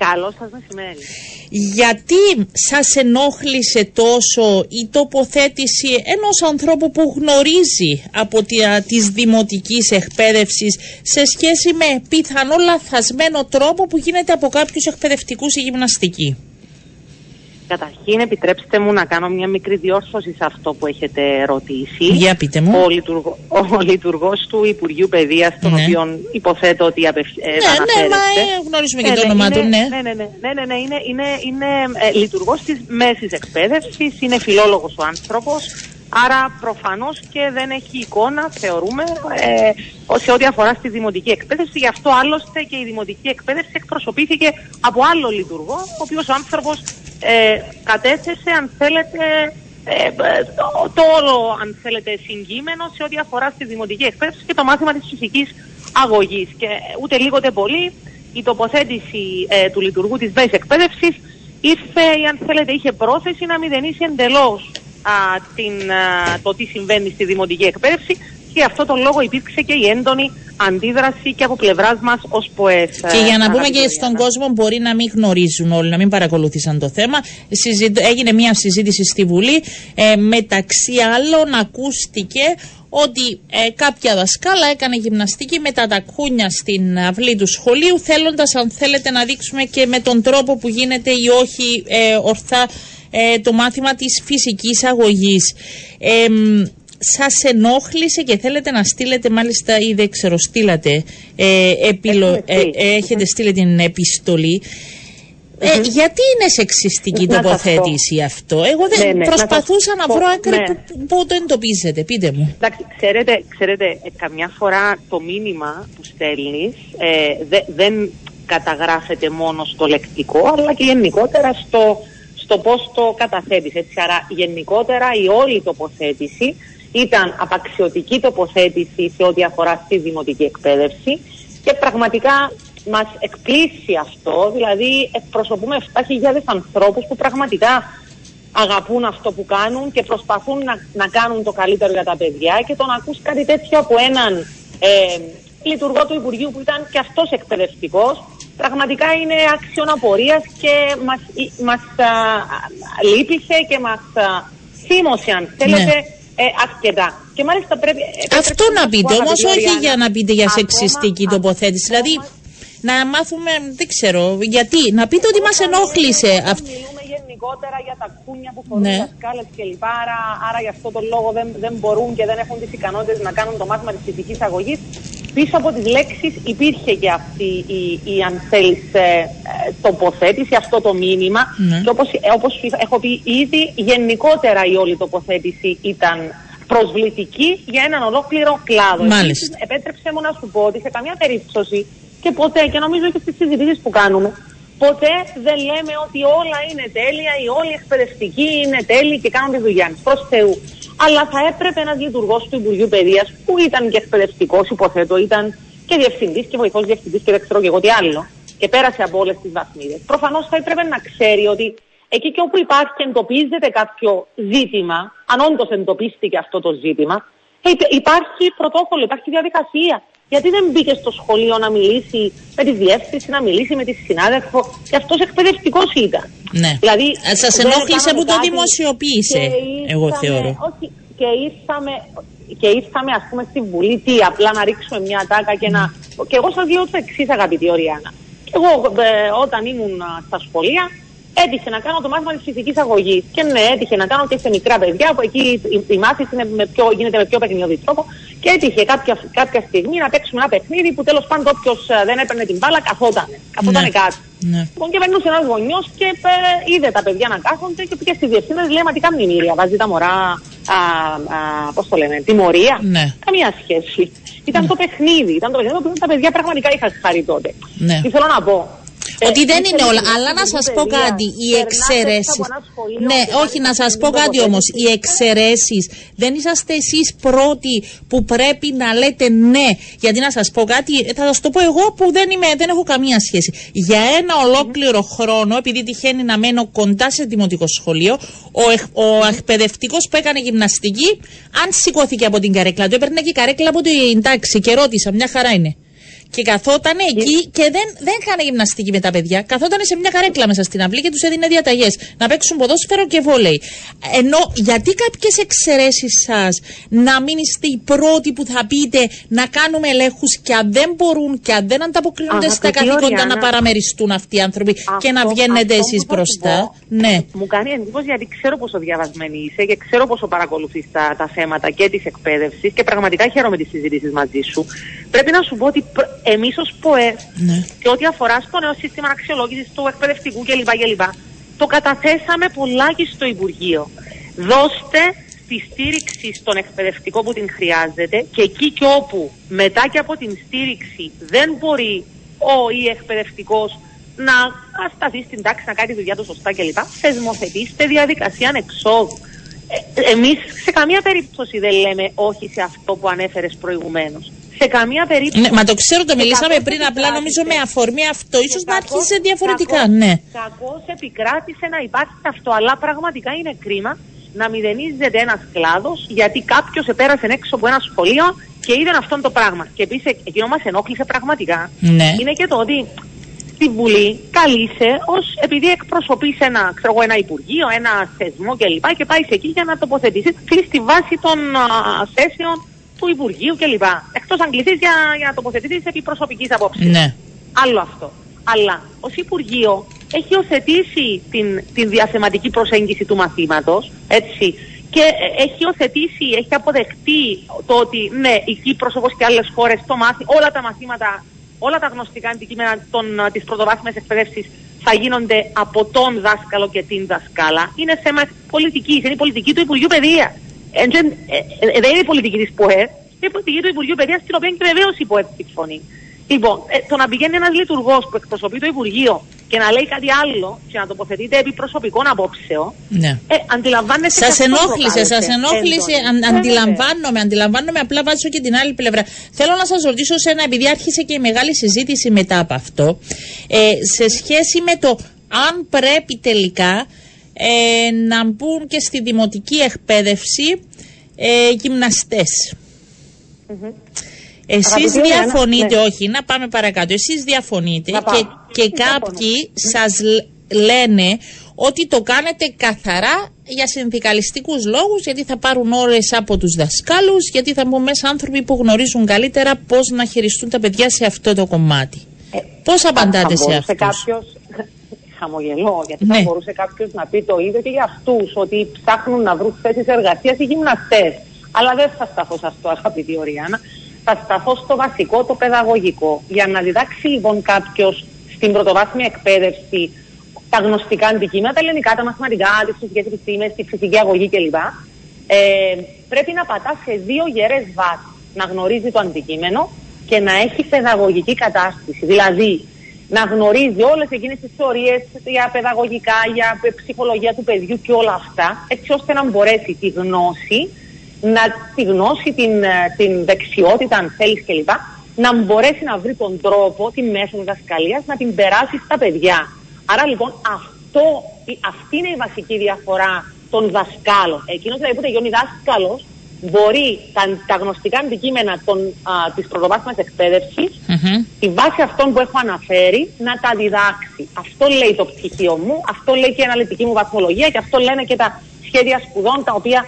Καλό σας μεσημέρι. Γιατί σας ενόχλησε τόσο η τοποθέτηση ενός ανθρώπου που γνωρίζει από τις δημοτικής εκπαίδευσης σε σχέση με πιθανό λαθασμένο τρόπο που γίνεται από κάποιους εκπαιδευτικούς η γυμναστική. Καταρχήν, επιτρέψτε μου να κάνω μια μικρή διόρθωση σε αυτό που έχετε ρωτήσει. Για πείτε μου. Ο, λειτουργό, ο λειτουργός του Υπουργείου Παιδείας, τον ναι. οποίο υποθέτω ότι απευ... ναι, ναι, μα ε, γνωρίζουμε και ναι, το ναι, όνομα του, ναι. Ναι, ναι, ναι, ναι, ναι, ναι, είναι, είναι, είναι ε, λειτουργός της μέσης εκπαίδευσης, είναι φιλόλογος ο άνθρωπος, Άρα προφανώς και δεν έχει εικόνα, θεωρούμε, ε, σε ό,τι αφορά στη δημοτική εκπαίδευση. Γι' αυτό άλλωστε και η δημοτική εκπαίδευση εκπροσωπήθηκε από άλλο λειτουργό, ο οποίος ο άνθρωπος ε, κατέθεσε, αν θέλετε, ε, το, όλο, αν θέλετε, συγκείμενο σε ό,τι αφορά στη δημοτική εκπαίδευση και το μάθημα της φυσικής αγωγής. Και ούτε λίγο ούτε πολύ η τοποθέτηση ε, του λειτουργού της ΒΕΣ εκπαίδευσης ήρθε, ή αν θέλετε, είχε πρόθεση να μηδενίσει εντελώς την, το τι συμβαίνει στη δημοτική εκπαίδευση και αυτό τον λόγο υπήρξε και η έντονη αντίδραση και από πλευράς μας ως ΠΟΕΣ. Και για να πούμε και στον κόσμο, μπορεί να μην γνωρίζουν όλοι, να μην παρακολούθησαν το θέμα. Έγινε μια συζήτηση στη Βουλή. Ε, μεταξύ άλλων, ακούστηκε ότι ε, κάποια δασκάλα έκανε γυμναστική με τα τακούνια στην αυλή του σχολείου θέλοντας αν θέλετε να δείξουμε και με τον τρόπο που γίνεται ή όχι ε, ορθά ε, το μάθημα της φυσικής αγωγής. Ε, σας ενόχλησε και θέλετε να στείλετε μάλιστα ή δεν ξέρω στείλατε ε, επιλο, ε, έχετε στείλει την επιστολή ε, γιατί είναι σεξιστική τοποθέτηση αυτό; Εγώ δεν ναι, ναι, προσπαθούσα να, βρω άκρη ναι. που, που, το εντοπίζετε. Πείτε μου. Εντάξει, ξέρετε, ξέρετε ε, καμιά φορά το μήνυμα που στέλνεις ε, δε, δεν καταγράφεται μόνο στο λεκτικό, αλλά και γενικότερα στο, στο πώς το καταθέτεις. Έτσι, άρα γενικότερα η όλη τοποθέτηση ήταν απαξιωτική τοποθέτηση σε ό,τι αφορά στη δημοτική εκπαίδευση και πραγματικά μας εκπλήσει αυτό, δηλαδή εκπροσωπούμε 7.000 ανθρώπους που πραγματικά αγαπούν αυτό που κάνουν και προσπαθούν να, να κάνουν το καλύτερο για τα παιδιά και το να ακούς κάτι τέτοιο από έναν ε, λειτουργό του Υπουργείου που ήταν και αυτός εκπαιδευτικός πραγματικά είναι άξιον απορίας και μας, μας α, λύπησε και μας α, θύμωσε αν θέλετε ναι. Ε, αρκετά. Και μάλιστα πρέπει... Αυτό να πείτε όμως όχι για να πείτε για σεξιστική τοποθέτηση. Δηλαδή να μάθουμε, δεν ξέρω, γιατί. Να πείτε ότι μας ενόχλησε. Μιλούμε γενικότερα για τα κούνια που φορούν ναι. τα σκάλες κλπ. Άρα, άρα γι' αυτό τον λόγο δεν, δεν μπορούν και δεν έχουν τις ικανότητες να κάνουν το μάθημα της φυσικής αγωγής. Πίσω από τις λέξεις υπήρχε και αυτή η, η αν θέλεις, ε, ε, τοποθέτηση, αυτό το μήνυμα. Ναι. Και όπως, όπως έχω πει ήδη, γενικότερα η όλη τοποθέτηση ήταν προσβλητική για έναν ολόκληρο κλάδο. Μάλιστα. επέτρεψε μου να σου πω ότι σε καμιά περίπτωση και ποτέ, και νομίζω και στις συζητήσεις που κάνουμε, ποτέ δεν λέμε ότι όλα είναι τέλεια ή όλοι οι εκπαιδευτικοί είναι τέλειοι και κάνουν τη δουλειά τους. Προς Θεού. Αλλά θα έπρεπε ένας λειτουργός του Υπουργείου Παιδείας, που ήταν και εκπαιδευτικός, υποθέτω, ήταν και διευθυντής και βοηθός διευθυντής και δεν ξέρω και εγώ τι άλλο, και πέρασε από όλες τις βαθμίδες. Προφανώς θα έπρεπε να ξέρει ότι εκεί και όπου υπάρχει και εντοπίζεται κάποιο ζήτημα, αν όντως εντοπίστηκε αυτό το ζήτημα, ε, υπάρχει πρωτόκολλο, υπάρχει διαδικασία. Γιατί δεν μπήκε στο σχολείο να μιλήσει με τη διεύθυνση, να μιλήσει με τη συνάδελφο. Και αυτός εκπαιδευτικός ήταν. Ναι. Δηλαδή, Σας ενόχλησε που το δημοσιοποίησε, εγώ θεωρώ. Όχι, και ήρθαμε, και ήρθαμε ας πούμε στη Βουλή, τι, απλά να ρίξουμε μια τάκα και να... Και εγώ σας λέω το εξής αγαπητή Οριάννα. Και εγώ ε, όταν ήμουν στα σχολεία, έτυχε να κάνω το μάθημα της φυσική αγωγής. Και ναι, έτυχε να κάνω και σε μικρά παιδιά, που εκεί η, η μάθηση είναι με πιο, γίνεται με πιο παιχνιωδή τρόπο. Και έτυχε κάποια, κάποια στιγμή να παίξουμε ένα παιχνίδι που τέλος πάντων όποιος ε, δεν έπαιρνε την μπάλα καθόταν. Καθόταν ναι. κάτω. Ναι. Λοιπόν, και περνούσε ένας γονιός και ε, είδε τα παιδιά να κάθονται και πήγε στη διευθύνη λέει Μα τι κάνει η Μύρια, βάζει τα μωρά, πώς το λένε, τιμωρία. Ναι. Καμία σχέση. Ήταν ναι. το παιχνίδι. Ήταν το παιχνίδι που τα παιδιά πραγματικά είχαν χάρη τότε. Ναι. Τι θέλω να πω. Ότι δεν είναι όλα. Αλλά να σας πω κάτι. Οι εξαιρέσεις. Ναι, όχι, να σας πω κάτι όμως. Οι εξαιρέσεις δεν είσαστε εσείς πρώτοι που πρέπει να λέτε ναι. Γιατί να σας πω κάτι, θα σας το πω εγώ που δεν, είμαι, δεν έχω καμία σχέση. Για ένα ολόκληρο χρόνο, επειδή τυχαίνει να μένω κοντά σε δημοτικό σχολείο, ο, ο εκπαιδευτικός που έκανε γυμναστική, αν σηκώθηκε από την καρέκλα του, έπαιρνε και η καρέκλα από την τάξη και ρώτησα, μια χαρά είναι. Και καθόταν εκεί και δεν, δεν έκανε γυμναστική με τα παιδιά. Καθόταν σε μια καρέκλα μέσα στην αυλή και τους έδινε διαταγές να παίξουν ποδόσφαιρο και βόλεϊ. Ενώ γιατί κάποιες εξαιρέσεις σας να μην είστε οι πρώτοι που θα πείτε να κάνουμε ελέγχους και αν δεν μπορούν και αν δεν ανταποκρίνονται στα καθήκοντα να παραμεριστούν αυτοί οι άνθρωποι και να βγαίνετε εσείς μπροστά. Ναι. Μου κάνει εντύπωση γιατί ξέρω πόσο διαβασμένη είσαι και ξέρω πόσο παρακολουθείς τα, τα θέματα και της εκπαίδευσης και πραγματικά χαίρομαι τις συζητήσεις μαζί σου. Πρέπει να σου πω ότι εμείς ως ΠΟΕ ναι. και ό,τι αφορά στο νέο σύστημα αξιολόγησης του εκπαιδευτικού κλπ. κλπ το καταθέσαμε πολλάκι στο Υπουργείο. Δώστε τη στήριξη στον εκπαιδευτικό που την χρειάζεται και εκεί και όπου μετά και από την στήριξη δεν μπορεί ο ή εκπαιδευτικός να σταθεί στην τάξη, να κάνει τη δουλειά του σωστά κλπ. Θεσμοθετήστε διαδικασία ανεξόδου. Ε, εμείς σε καμία περίπτωση δεν λέμε όχι σε αυτό που ανέφερες προηγουμένως σε καμία περίπτωση. Ναι, μα το ξέρω, το μιλήσαμε πριν, απλά νομίζω με αφορμή αυτό, ίσως να άρχισε διαφορετικά. Κακώς, ναι. Κακώς επικράτησε να υπάρχει αυτό, αλλά πραγματικά είναι κρίμα να μηδενίζεται ένας κλάδος γιατί κάποιος επέρασε έξω από ένα σχολείο και είδε αυτό το πράγμα. Και επίσης εκείνο μας ενόχλησε πραγματικά ναι. είναι και το ότι στη Βουλή καλείσαι ως επειδή εκπροσωπείς ένα, ξέρω, ένα υπουργείο, ένα θεσμό κλπ. Και, και πάεις εκεί για να τοποθετήσει στη βάση των θέσεων του Υπουργείου κλπ. Εκτός αν κληθείς για, για να τοποθετηθείς επί προσωπικής απόψη. Ναι. Άλλο αυτό. Αλλά ως Υπουργείο έχει υιοθετήσει την, την διαθεματική προσέγγιση του μαθήματος, έτσι, και έχει υιοθετήσει, έχει αποδεχτεί το ότι ναι, η Κύπρος όπως και άλλες χώρες, το μάθη, όλα τα μαθήματα, όλα τα γνωστικά αντικείμενα της πρωτοβάθμιας εκπαίδευσης θα γίνονται από τον δάσκαλο και την δασκάλα. Είναι θέμα πολιτική, είναι η πολιτική του Υπουργείου Παιδείας. Ε, ε, δεν είναι η πολιτική της ΠΟΕ, είναι η πολιτική του Υπουργείου Παιδείας, στην οποία και βεβαίως η ΠΟΕ συμφωνεί. Λοιπόν, ε, το να πηγαίνει ένας λειτουργός που εκπροσωπεί το Υπουργείο και να λέει κάτι άλλο και να τοποθετείται επί προσωπικών απόψεων, ναι. ε, αντιλαμβάνεστε. Σας ενόχλησε, σας ενόχλησε. Αν, αντιλαμβάνομαι, αντιλαμβάνομαι. Απλά βάζω και την άλλη πλευρά. Θέλω να σας ρωτήσω σε ένα, επειδή άρχισε και η μεγάλη συζήτηση μετά από αυτό, ε, σε σχέση με το αν πρέπει τελικά ε, να μπουν και στη δημοτική εκπαίδευση ε, γυμναστές. Mm-hmm. Εσείς διαφωνείτε, ναι. όχι, να πάμε παρακάτω. Εσείς διαφωνείτε και, και κάποιοι σας λένε ότι το κάνετε καθαρά για συνδικαλιστικούς λόγους, γιατί θα πάρουν ώρες από τους δασκάλους, γιατί θα μπουν μέσα άνθρωποι που γνωρίζουν καλύτερα πώς να χειριστούν τα παιδιά σε αυτό το κομμάτι. Ε, πώς απαντάτε σε αυτό. Κάποιος, χαμογελώ, γιατί ναι. θα μπορούσε κάποιος να πει το ίδιο και για αυτούς, ότι ψάχνουν να βρουν θέσεις εργασίας οι γυμναστές. Αλλά δεν θα σταθώ σε αυτό, αγαπητή Οριάννα. Θα σταθώ στο βασικό, το παιδαγωγικό. Για να διδάξει λοιπόν κάποιος στην πρωτοβάθμια εκπαίδευση τα γνωστικά αντικείμενα, τα ελληνικά, τα μαθηματικά, τις φυσικέ επιστήμες, τη φυσική αγωγή κλπ. Ε, πρέπει να πατάς σε δύο γερές βάσει. Να γνωρίζει το αντικείμενο και να έχει παιδαγωγική κατάσταση. Δηλαδή, να γνωρίζει όλες εκείνες τις θεωρίες για παιδαγωγικά, για ψυχολογία του παιδιού και όλα αυτά, έτσι ώστε να μπορέσει τη γνώση, να τη γνώση, την, ε, την δεξιότητα αν θέλεις κλπ, να μπορέσει να βρει τον τρόπο, της μέσο διδασκαλίας, να την περάσει στα παιδιά. Άρα λοιπόν αυτό, αυτή είναι η βασική διαφορά των δασκάλων. Εκείνος δηλαδή που τελειώνει δάσκαλος μπορεί τα, τα γνωστικά αντικείμενα της πρωτοβάθμιας εκπαίδευσης, mm-hmm. τη βάση αυτών που έχω αναφέρει, να τα διδάξει. Αυτό λέει το πτυχίο μου, αυτό λέει και η αναλυτική μου βαθμολογία και αυτό λένε και τα σχέδια σπουδών, τα οποία, α,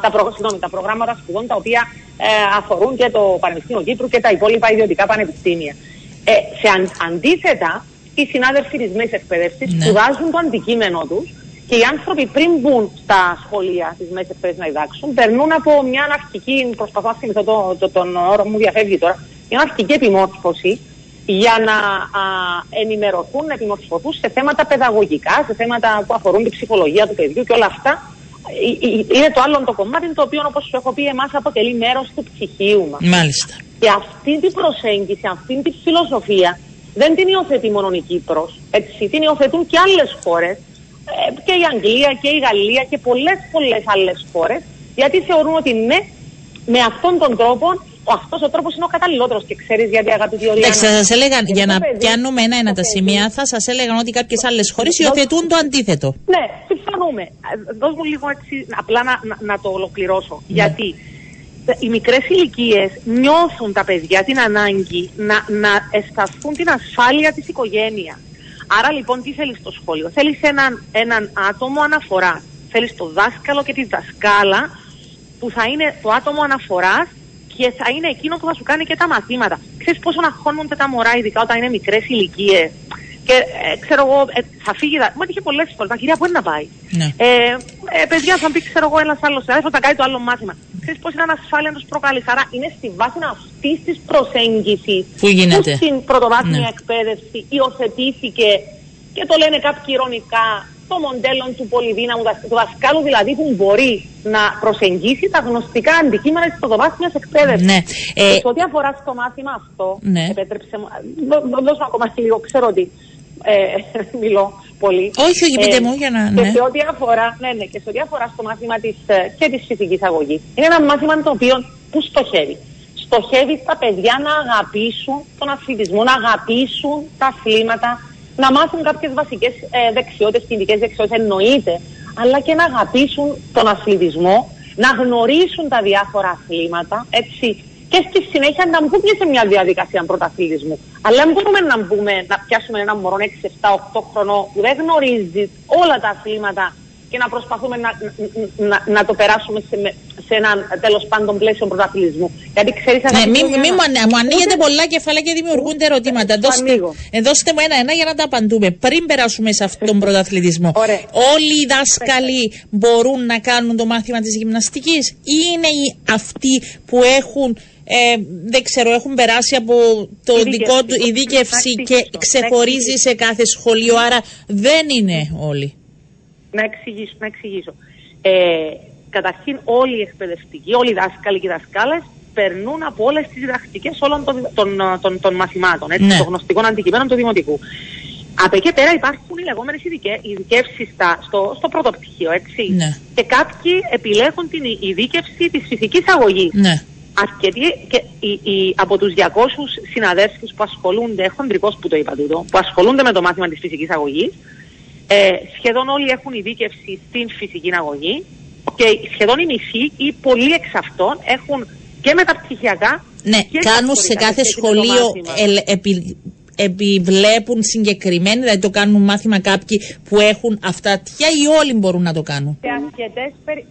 τα, προ, συγγνώμη, τα προγράμματα σπουδών τα οποία ε, αφορούν και το Πανεπιστήμιο Κύπρου και τα υπόλοιπα ιδιωτικά πανεπιστήμια. Ε, σε αν, αντίθετα, οι συνάδελφοι της μέσης εκπαίδευσης ναι. σπουδάζουν το αντικείμενο τους και οι άνθρωποι πριν μπουν στα σχολεία της μέσης εκπαίδευσης να διδάξουν, περνούν από μια αναρχική, προσπαθώ να θυμηθώ το, το, τον όρο μου διαφεύγει τώρα, μια αναρχική επιμόρφωση για να α, ενημερωθούν, να επιμορφωθούν σε θέματα παιδαγωγικά, σε θέματα που αφορούν την ψυχολογία του παιδιού και όλα αυτά. Είναι το άλλο το κομμάτι, το οποίο όπως σου έχω πει, εμάς αποτελεί μέρος του ψυχίου μας. Μάλιστα. Και αυτή την προσέγγιση, αυτή την φιλοσοφία δεν την υιοθετεί μόνο η Κύπρος, έτσι, την υιοθετούν και άλλες χώρες ε, και η Αγγλία και η Γαλλία και πολλές πολλές άλλες χώρες γιατί θεωρούν ότι ναι, με αυτόν τον τρόπο ο αυτός ο τρόπος είναι ο καταλληλότερος και ξέρεις γιατί αγαπητή Οριάννα. Εντάξει, θα σας έλεγαν, για να παιδί, πιάνουμε ένα-ένα τα σημεία, θα σας έλεγαν ότι κάποιες άλλες χώρες υιοθετούν το αντίθετο. Ναι, συμφωνούμε. Δώσ' μου λίγο έτσι, απλά να, να, να το ολοκληρώσω. Ναι. Γιατί οι μικρές ηλικίες νιώθουν τα παιδιά την ανάγκη να, να αισθανθούν την ασφάλεια της οικογένειας. Άρα λοιπόν τι θέλεις στο σχόλιο. Θέλεις έναν, έναν άτομο αναφοράς. Θέλεις το δάσκαλο και τη δασκάλα που θα είναι το άτομο αναφοράς και θα είναι εκείνο που θα σου κάνει και τα μαθήματα. Ξέρεις πόσο αγχώνονται τα μωρά ειδικά όταν είναι μικρές ηλικίες; Και ε, ξέρω εγώ, ε, θα φύγει. Μου έτυχε πολλές φορέ. Μα κυρία, πού είναι να πάει. Ναι. Ε, ε, παιδιά, θα πει, ξέρω εγώ, ένας άλλος συνάδελφο θα κάνει το άλλο μάθημα. Ξέρεις πώς είναι ανασφάλεια να του προκαλεί. Άρα είναι στη βάση αυτής της προσέγγισης που γίνεται; Που στην πρωτοβάθμια Ναι. εκπαίδευση υιοθετήθηκε και το λένε κάποιοι ηρωνικά το μοντέλο του πολυδύναμου δασ- του δασκάλου, δηλαδή που μπορεί να προσεγγίσει τα γνωστικά αντικείμενα της πρωτοβάθμιας εκπαίδευσης. Ναι. Ε, Και σε ό,τι αφορά στο μάθημα αυτό, Ναι. επέτρεψε μου, δώ- δώ- δώσ' μου ακόμα λίγο, ξέρω ότι ε, μιλώ πολύ. Όχι, όχι, πείτε μου για να- Και ναι. σε ό,τι αφορά, ναι, ναι, και σε ό,τι αφορά στο μάθημα της, ε, και της φυσικής αγωγής, είναι ένα μάθημα το οποίο που στοχεύει. Στοχεύει στα παιδιά να αγαπήσουν τον αθλητισμό, να αγαπήσουν τα αθλήματα, να μάθουν κάποιες βασικές ε, δεξιότητες, κινητικές δεξιότητες, εννοείται, αλλά και να αγαπήσουν τον αθλητισμό, να γνωρίσουν τα διάφορα αθλήματα, έτσι, και στη συνέχεια να μπουν και σε μια διαδικασία πρωταθλητισμού. Αλλά δεν μπορούμε να μπούμε, να πιάσουμε ένα μωρό 6, 7, 8 χρονών που δεν γνωρίζει όλα τα αθλήματα και να προσπαθούμε να, να, να το περάσουμε σε, με- σε έναν τέλος πάντων πλαίσιο πρωταθλητισμού. Γιατί ξέρεις, Ναι, μη, μη μου, ανοίγετε μου ανοίγετε πολλά κεφάλαια και δημιουργούνται ερωτήματα. το Δώστε, ανοίγω. ε, δώστε μου ένα-ένα για να τα απαντούμε. Πριν περάσουμε σε αυτόν τον πρωταθλητισμό, Ωραία. όλοι οι δάσκαλοι μπορούν να κάνουν το μάθημα της γυμναστικής ή είναι οι αυτοί που έχουν, ε, δεν ξέρω, έχουν περάσει από το Ειδίκευση. δικό του ειδίκευση Να και εξηγήσω, να ξεχωρίζει σε κάθε σχολείο, άρα δεν είναι όλοι. Να εξηγήσω. Να εξηγήσω. Ε, καταρχήν όλοι οι εκπαιδευτικοί, όλοι οι δάσκαλοι και οι δασκάλες περνούν από όλες τις διδακτικές όλων των, των, των, των μαθημάτων, έτσι, Ναι. των γνωστικών αντικειμένων του δημοτικού. Από εκεί και πέρα υπάρχουν οι λεγόμενες ειδικε- ειδικεύσεις στα, στο, στο πρώτο πτυχίο, έτσι. Ναι. Και κάποιοι επιλέγουν την ειδίκευση της φυσικής αγωγής. Ναι. Αρκετοί και οι, οι, από τους 200 συναδέλφους που ασχολούνται, χοντρικός που το είπα τούτο, που ασχολούνται με το μάθημα της φυσικής αγωγής, ε, σχεδόν όλοι έχουν ειδίκευση στην φυσική αγωγή και σχεδόν οι μισοί ή πολλοί εξ αυτών έχουν και μεταπτυχιακά Ναι, και κάνουν σε καθολικά κάθε σχέση με το σχολείο, μάθημα. ελ- επι- επιβλέπουν συγκεκριμένοι, δηλαδή το κάνουν μάθημα κάποιοι που έχουν αυτάτια ή όλοι μπορούν να το κάνουν. σε αρκετές περι...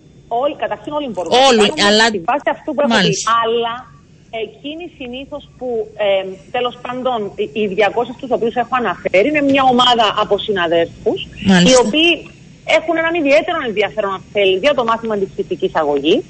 Όλοι, καταρχήν όλοι μπορούν Όλοι, να το κάνουν αλλά- στη βάση αυτού που έχω πει. Μάλιστα. Αλλά εκείνοι συνήθως που ε, τέλος πάντων οι- οι 200 τους οποίους έχω αναφέρει είναι μια ομάδα από συναδέλφους Μάλιστα. οι οποίοι έχουν έναν ιδιαίτερο ενδιαφέρον αν θέλει για το μάθημα της φυσικής αγωγής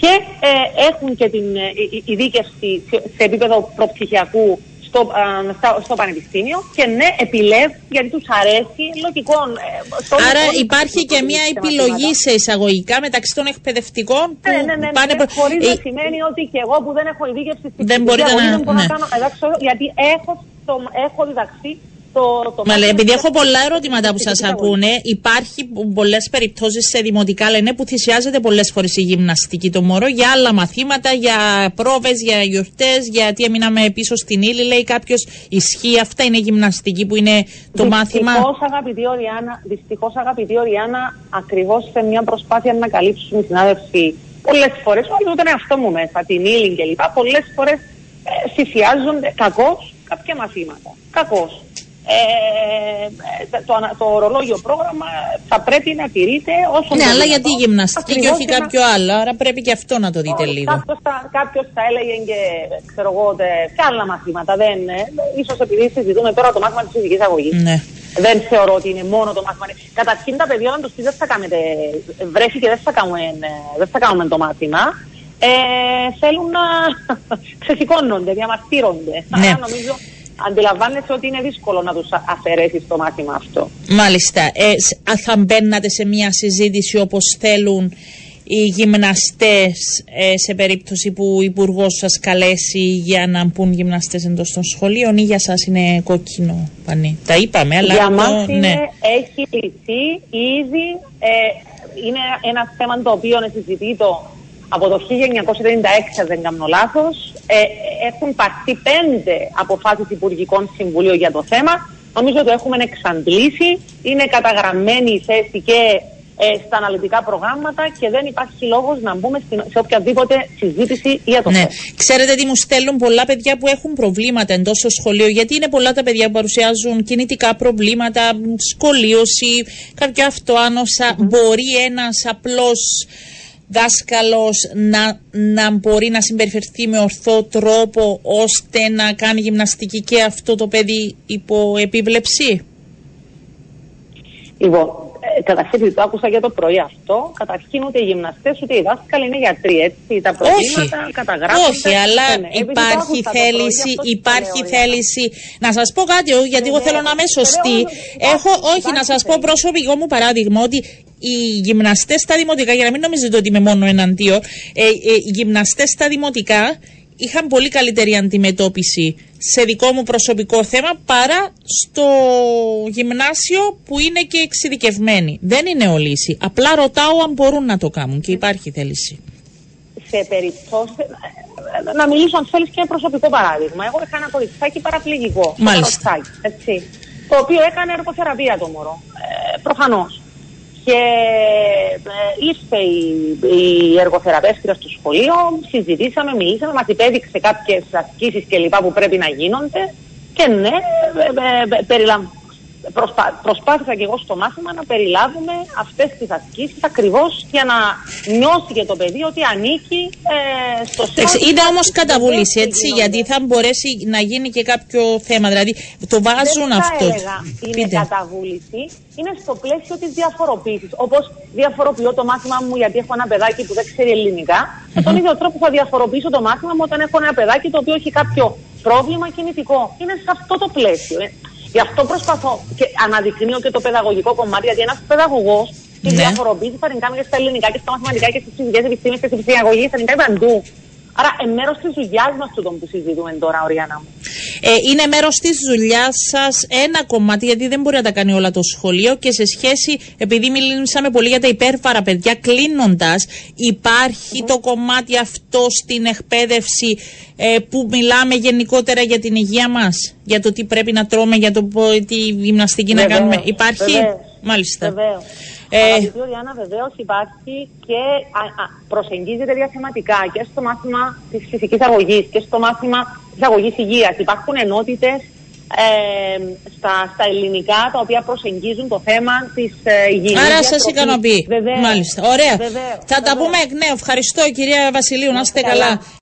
και ε, έχουν και την ε, η- η- ειδίκευση σε, σε επίπεδο προπτυχιακού στο, α, στα- στο πανεπιστήμιο και ναι επιλέγουν γιατί τους αρέσει λογικό. ε, στο Άρα λογικό υπάρχει και σε μια μαθήματα. επιλογή σε εισαγωγικά μεταξύ των εκπαιδευτικών που Ναι, ναι, ναι, πάνε ναι, προ- χωρίς Ε, να σημαίνει ότι και εγώ που δεν έχω ειδίκευση στη Δεν φυσική μπορείτε αγωγή να- δεν μπορώ ναι. να κάνω εντάξει, γιατί έχω, το, έχω διδαχθεί το, το Μα λέει, μάθημα επειδή της έχω πολλά φυσικής ερωτήματα που σας αγωγής. ακούνε, υπάρχει πολλές περιπτώσεις σε δημοτικά λένε που θυσιάζεται πολλές φορές η γυμναστική το μωρό για άλλα μαθήματα, για πρόβες, για γιορτές, γιατί έμειναμε πίσω στην ύλη. Λέει κάποιος, ισχύει αυτά, είναι γυμναστική που είναι το μάθημα; Δυστυχώς, αγαπητή Οριάννα, δυστυχώς αγαπητή Οριάννα, ακριβώς σε μια προσπάθεια να καλύψουν οι συνάδελφοι πολλές φορές, όχι ούτε είναι αυτό μου μέσα, την ύλη κλπ. Πολλές φορές ε, θυσιάζονται κακώς κάποια μαθήματα. Κακώς. Ε, ε, το, ανα- το ορολόγιο πρόγραμμα θα πρέπει να τηρείται όσο Ναι, το αλλά δυνατόν, γιατί η γυμναστική και ακριβώς όχι για να- κάποιο άλλο. Άρα πρέπει και αυτό να το δείτε λίγο. Κάποιος θα, κάποιος θα έλεγε και, ξέρω εγώ, τε- και άλλα μαθήματα. Δεν, ε, ίσως επειδή συζητούμε τώρα το μάθημα της φυσικής αγωγής. Ναι. Δεν θεωρώ ότι είναι μόνο το μάθημα. Καταρχήν τα παιδιά, όταν τους πεις δεν θα κάνετε, βρέχει και δεν θα κάνουμε, ε, δεν θα κάνουμε το μάθημα, ε, θέλουν να ξεσηκώνονται, διαμαρτύρονται. Ναι. Άρα νομίζω αντιλαμβάνεσαι ότι είναι δύσκολο να τους α- αφαιρέσεις το μάθημα αυτό. Μάλιστα. Ε, σ- α, θα μπαίνατε σε μια συζήτηση όπως θέλουν οι γυμναστές ε, σε περίπτωση που ο υπουργός σας καλέσει για να μπουν γυμναστές εντός των σχολείων ή για σας είναι κόκκινο πανί. Τα είπαμε, αλλά Για αυτό, μας είναι, ναι. έχει λυθεί ήδη, ε, είναι ένα θέμα το οποίο συζητείται από το 1996, αν δεν κάνω λάθος. Ε, έχουν πάρθει πέντε αποφάσεις Υπουργικών Συμβουλίων για το θέμα. Νομίζω ότι το έχουμε εξαντλήσει. Είναι καταγραμμένη η θέση και ε, στα αναλυτικά προγράμματα και δεν υπάρχει λόγος να μπούμε σε οποιαδήποτε συζήτηση για το ναι. Ξέρετε τι μου στέλνουν πολλά παιδιά που έχουν προβλήματα εντός στο σχολείο γιατί είναι πολλά τα παιδιά που παρουσιάζουν κινητικά προβλήματα, σκολίωση, κάποια αυτοάνωσα. Μπορεί ένας απλός δάσκαλος να, να μπορεί να συμπεριφερθεί με ορθό τρόπο ώστε να κάνει γυμναστική και αυτό το παιδί υπό επίβλεψη; Λοιπόν, ε, καταρχήν το άκουσα για το πρωί αυτό. Καταρχήν ούτε οι γυμναστές ούτε οι δάσκαλοι είναι γιατροί. Έτσι. Τα προβλήματα καταγράφονται. Όχι, αλλά ναι, υπάρχει θέληση, υπάρχει θέληση. Να σας πω κάτι, γιατί εγώ θέλω να είμαι σωστή. Έχω, όχι, να σας πω προσωπικό μου παράδειγμα ότι οι γυμναστές στα δημοτικά, για να μην νομίζετε ότι είμαι μόνο εναντίον, ε, ε, οι γυμναστές στα δημοτικά είχαν πολύ καλύτερη αντιμετώπιση σε δικό μου προσωπικό θέμα παρά στο γυμνάσιο που είναι και εξειδικευμένοι. Δεν είναι ο λύση. Απλά ρωτάω αν μπορούν να το κάνουν και υπάρχει θέληση. Σε περιπτώσεις. Να μιλήσω αν θέλεις και ένα προσωπικό παράδειγμα. Εγώ είχα ένα κοριτσάκι παραπληγικό. Μάλιστα. έτσι, το οποίο έκανε εργοθεραπεία το μωρό. Ε, Προφανώς. Και ε, ήρθε η, η εργοθεραπεύτρια στο σχολείο, συζητήσαμε, μιλήσαμε, μας υπέδειξε κάποιες ασκήσεις και λοιπά που πρέπει να γίνονται. Και ναι, ε, ε, περιλαμβάνει προσπά, προσπάθησα και εγώ στο μάθημα να περιλάβουμε αυτές τις ασκήσεις ακριβώς για να νιώσει και το παιδί ότι ανήκει ε, στο σύστημα. Είναι όμως καταβούληση έτσι γιατί θα μπορέσει να γίνει και κάποιο θέμα δηλαδή το βάζουν Δεν αυτό. Δεν έλεγα είναι Πείτε. καταβούληση είναι στο πλαίσιο της διαφοροποίησης όπως διαφοροποιώ το μάθημα μου γιατί έχω ένα παιδάκι που δεν ξέρει ελληνικά mm-hmm. με τον ίδιο τρόπο θα διαφοροποιήσω το μάθημα μου όταν έχω ένα παιδάκι το οποίο έχει κάποιο πρόβλημα κινητικό. Είναι σε αυτό το πλαίσιο. Ε. Γι' αυτό προσπαθώ και αναδεικνύω και το παιδαγωγικό κομμάτι, γιατί ένας παιδαγωγός τη ναι. διαφοροποίηση θα την κάνει και στα ελληνικά και στα μαθηματικά και στις φυσικές επιστήμες και στη ψυχαγωγή, θα την κάνει παντού. Άρα, ε, μέρος της δουλειάς μας του που συζητούμε τώρα, Οριάννα μου. Ε, είναι μέρος της δουλειάς σας ένα κομμάτι, γιατί δεν μπορεί να τα κάνει όλα το σχολείο και σε σχέση, επειδή μιλήσαμε πολύ για τα υπέρβαρα παιδιά, κλείνοντας, υπάρχει το κομμάτι αυτό στην εκπαίδευση ε, που μιλάμε γενικότερα για την υγεία μας, για το τι πρέπει να τρώμε, για το τι γυμναστική να κάνουμε. Υπάρχει; Μάλιστα. Βεβαίως. Ε... Αγαπητή Ριάννα, βεβαίως υπάρχει και α, α, προσεγγίζεται διαθεματικά και στο μάθημα της φυσικής αγωγής και στο μάθημα της αγωγής υγείας. Υπάρχουν ενότητες ε, στα, στα ελληνικά τα οποία προσεγγίζουν το θέμα της ε, υγιεινής Άρα σας ικανοποιεί. Μάλιστα. Ωραία. Βεβαίως. Θα Βεβαίως. τα πούμε εκ νέου. Ευχαριστώ κυρία Βασιλείου. Να είστε καλά. καλά.